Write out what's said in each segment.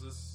This,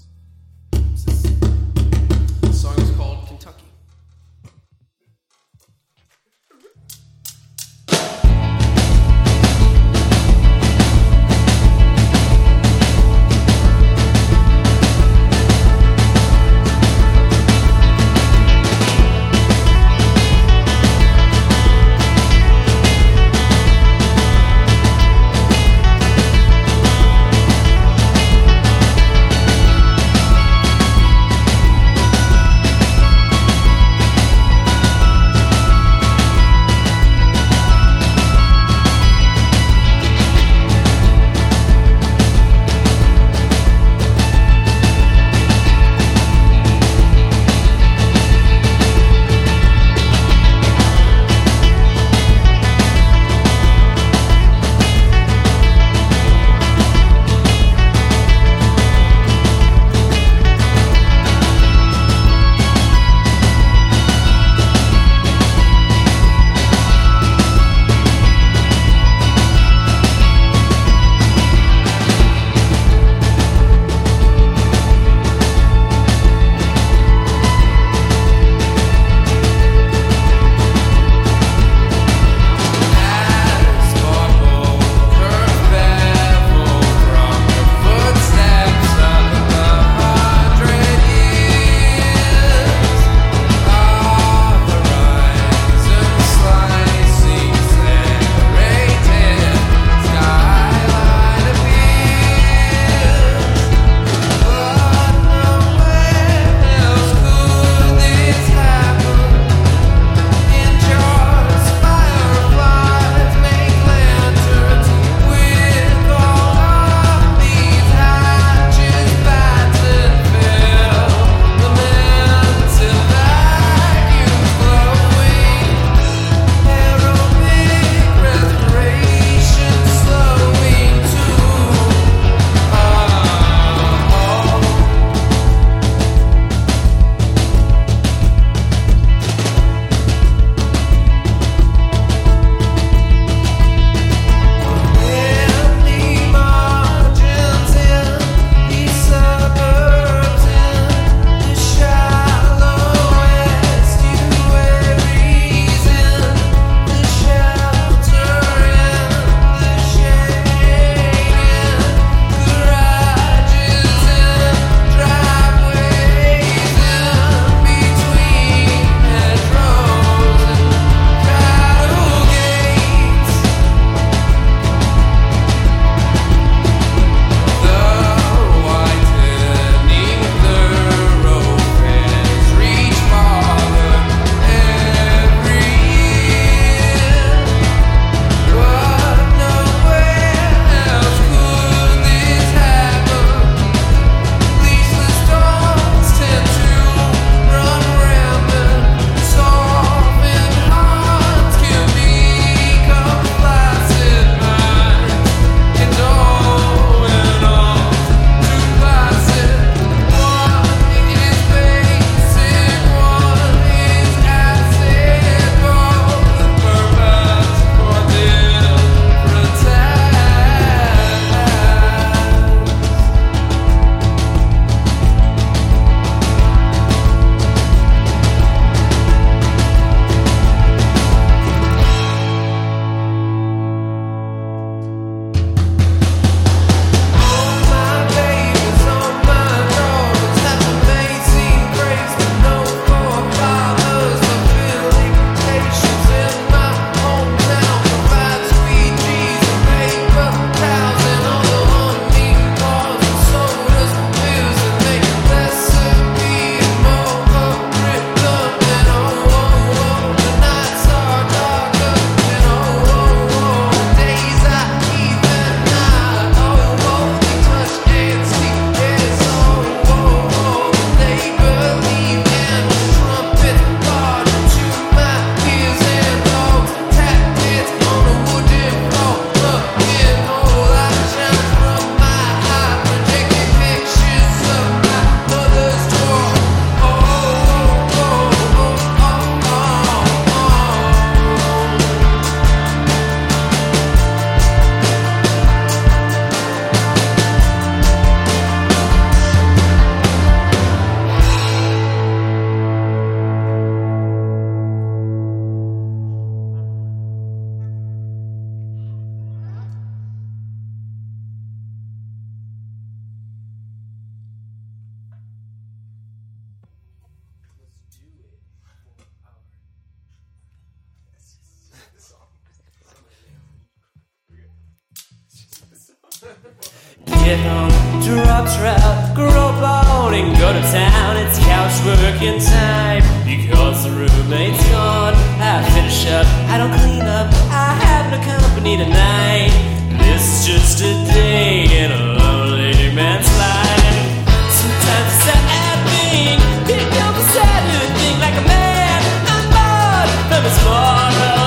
get home, drop trout, grow bone, and go to town. It's couch working time because the roommate's gone. I finish up, I don't clean up, I have no company tonight. This is just a day in a lonely man's life. Sometimes it's a sad thing, becomes a sad thing like a man. I'm bored from his moral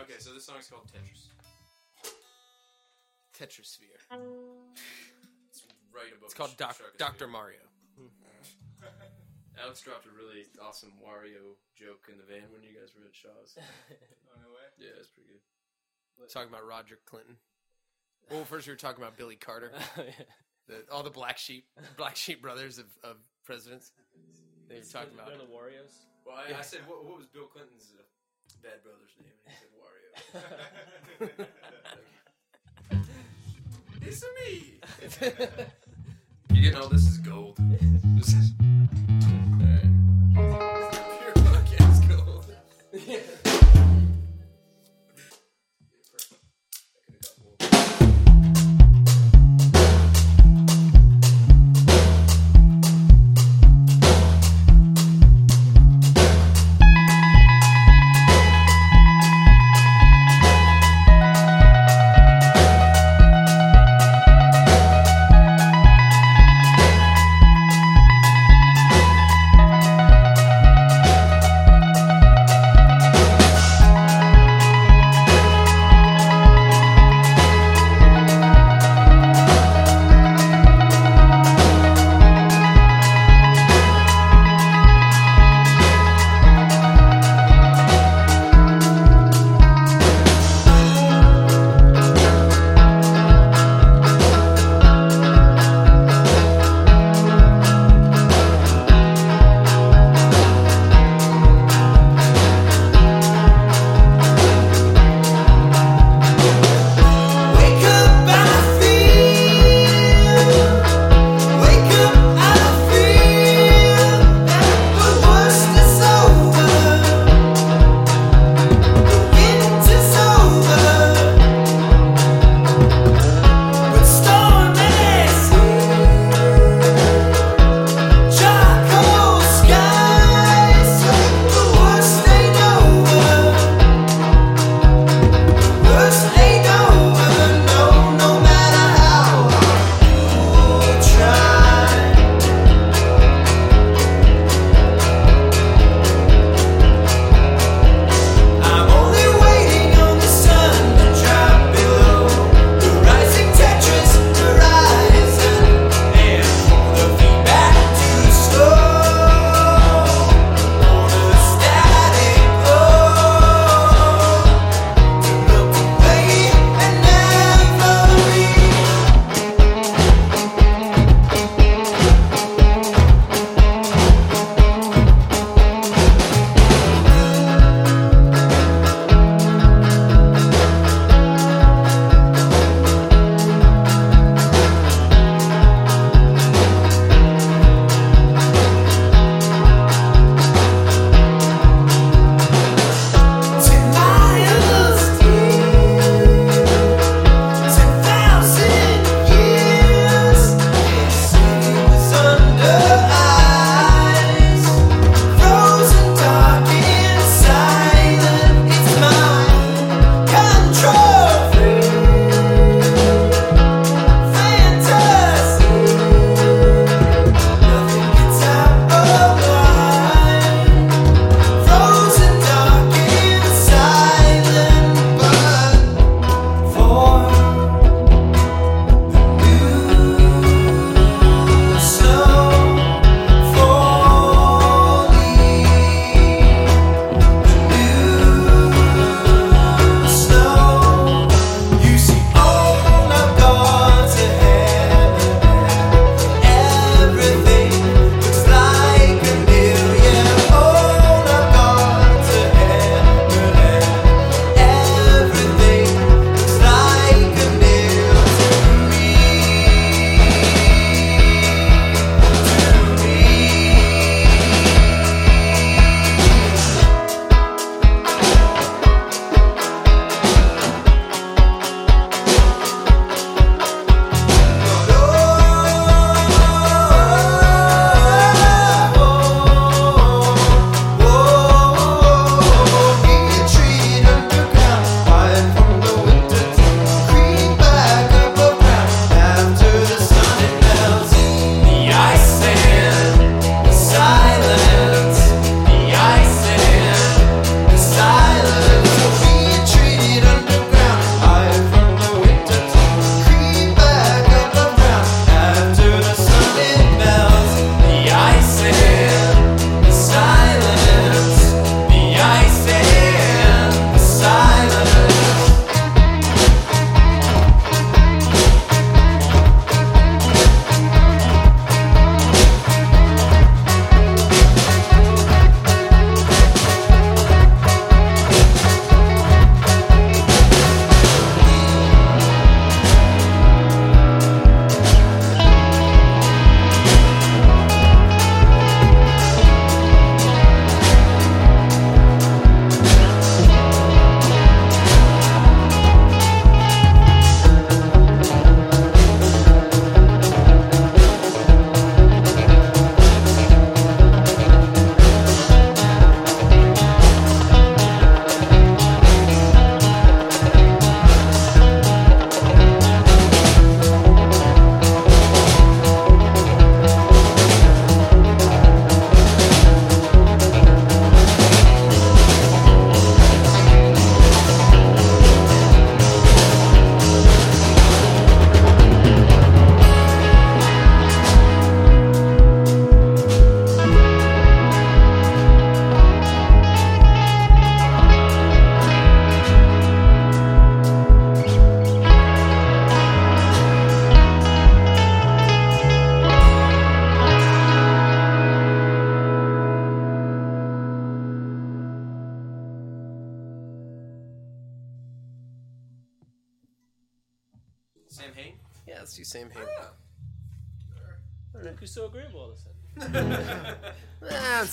Okay, so this song's called Tetris. Tetrisphere. It's right above It's called Sh- Doc- Shark Dr. Sphere. Mario. Alex dropped a really awesome Wario joke in the van when you guys were at Shaw's. Oh, no way. Yeah, it's pretty good. Talking about Roger Clinton. Well, first we were talking about Billy Carter, the, all the black sheep, black sheep brothers of, of presidents. They were talking about. They're the Warriors. Well, I, I said, what, what was Bill Clinton's uh, bad brother's name? And he said Wario. it's me. you know, this is gold. This is. Alright. Pure podcast gold. Yeah,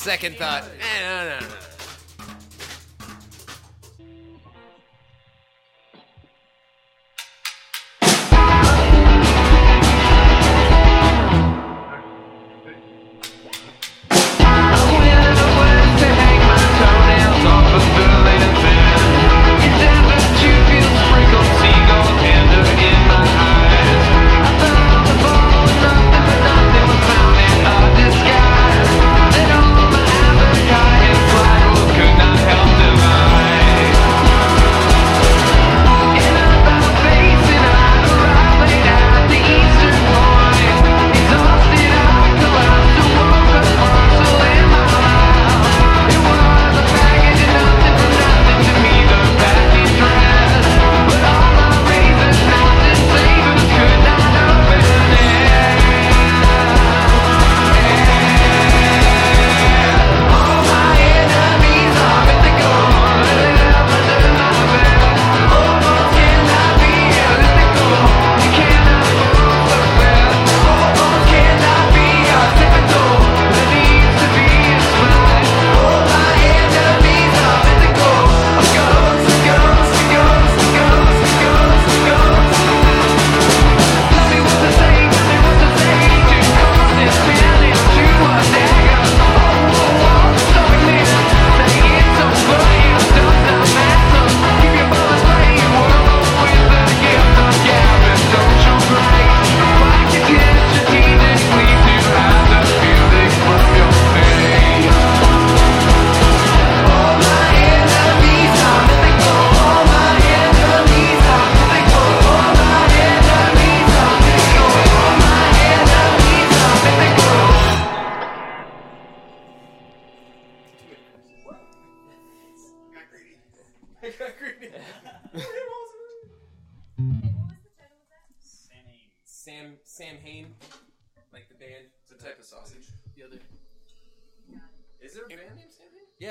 second thought. Eh, no, no, no.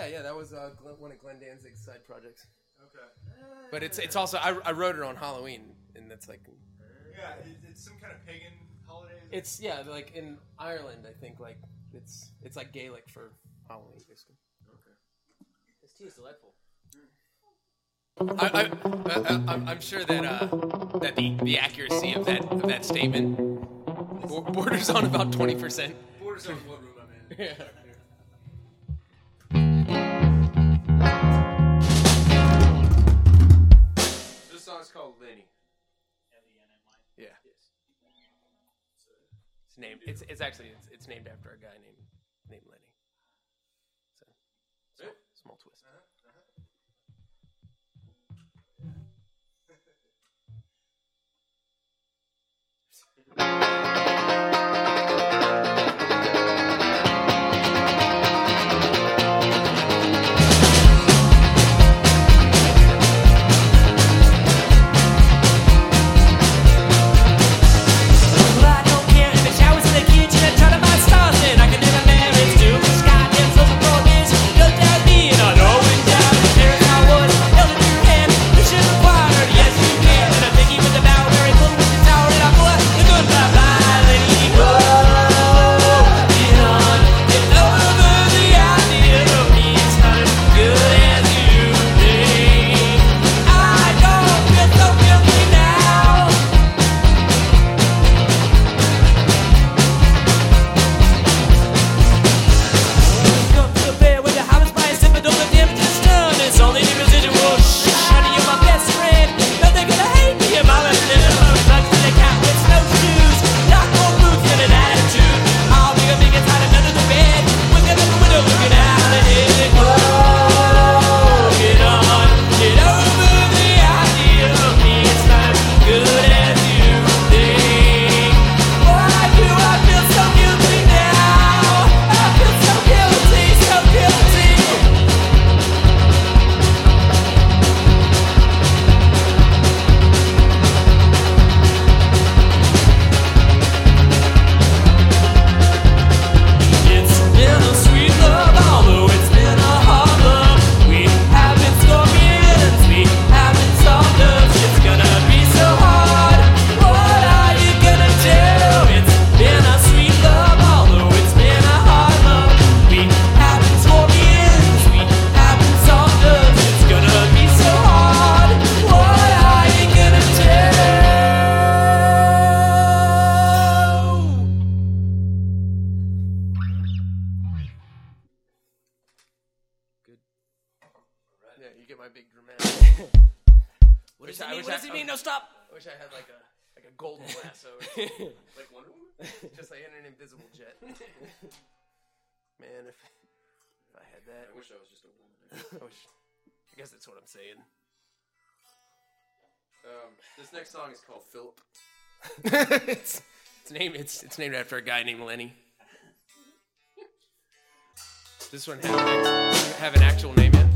Yeah, yeah, that was uh, Glenn, one of Glenn Danzig's side projects. Okay. But it's it's also I, I wrote it on Halloween, and that's like Yeah, it, it's some kind of pagan holiday. is it? it's yeah like in Ireland I think like it's it's like Gaelic for Halloween basically. This tea is delightful. I, I, I, I'm, I'm sure that uh, that the, the accuracy of that of that statement bo- borders on about twenty percent. Borders on what room I'm in. This song's called Lenny. Yeah. It's named. It's it's actually it's, it's named after a guy named named Lenny. Small, small twist. Uh-huh. Man, if if I had that, I wish I was just a woman. I wish. I guess that's what I'm saying. Um, this next song is called Philip. it's it's named it's it's named after a guy named Lenny. Does this one have an, act- have an actual name yet?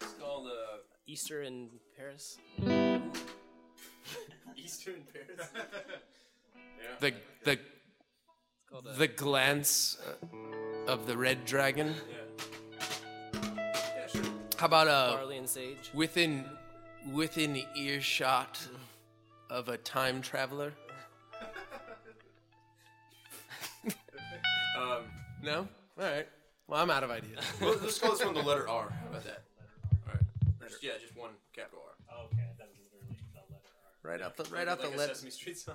It's called uh, Easter in Paris. Eastern Paris. yeah. The the It's called uh, the glance uh, of the red dragon. yeah, sure. How about uh barley and sage. within within earshot of a time traveler? Um, No. All right. Well, I'm out of ideas. well, let's call this one the letter R. How about that? All right. Just- yeah, just one capital R. Oh, okay, that was literally the letter R. Right out the right out like the a letter. Sesame Street song.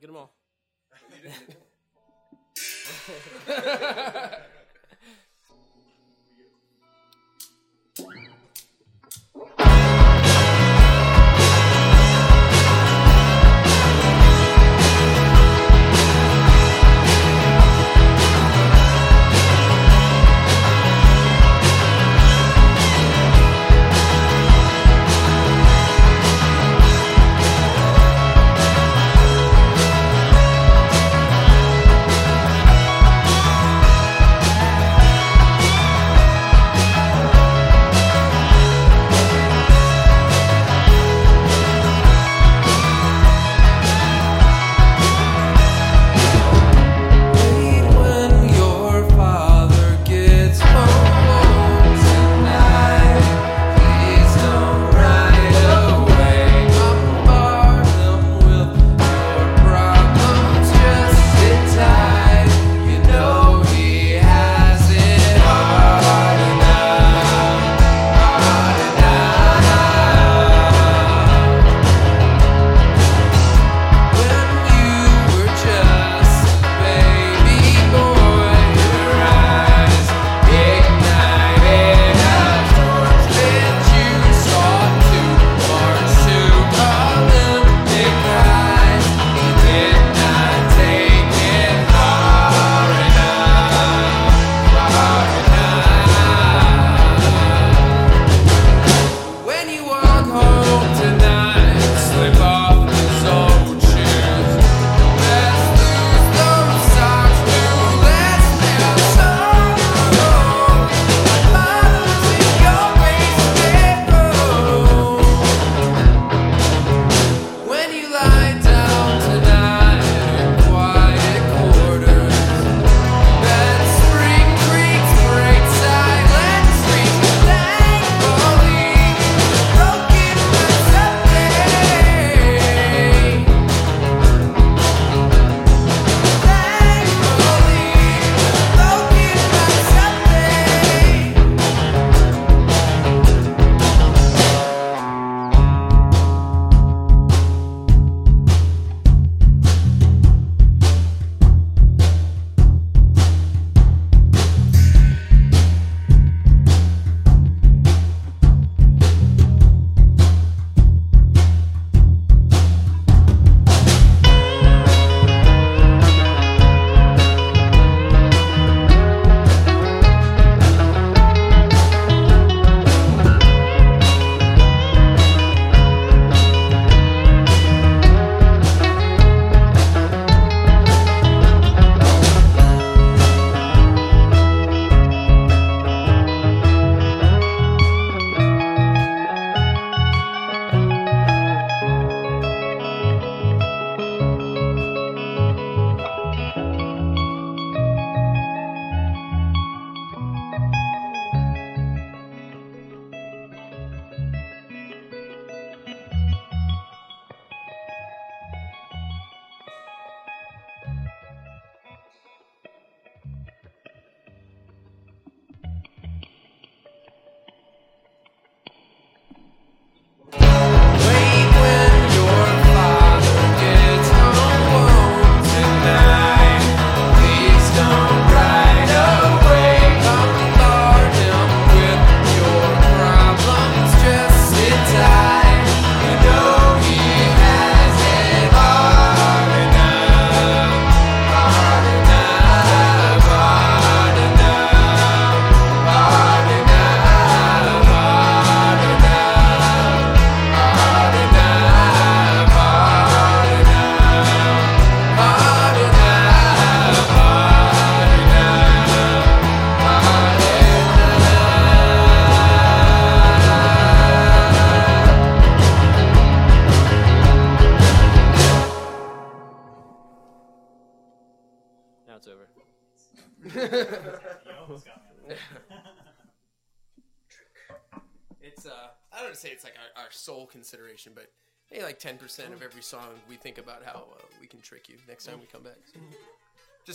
Get them all.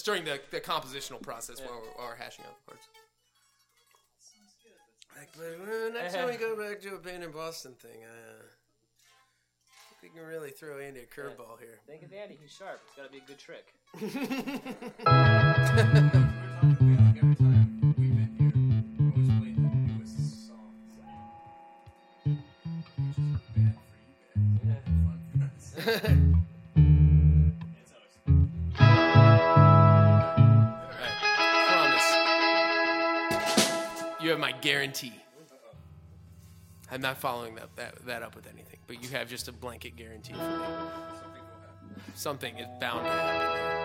during the, the compositional process while, we're, while we're hashing out the parts. Like, but uh, next time we go back to a band in Boston thing, uh, We can really throw Andy a curveball here. Think of Andy. He's sharp. It's got to be a good trick. Guarantee. I'm not following that, that that up with anything, but you have just a blanket guarantee for me. Something. Something is bound to happen.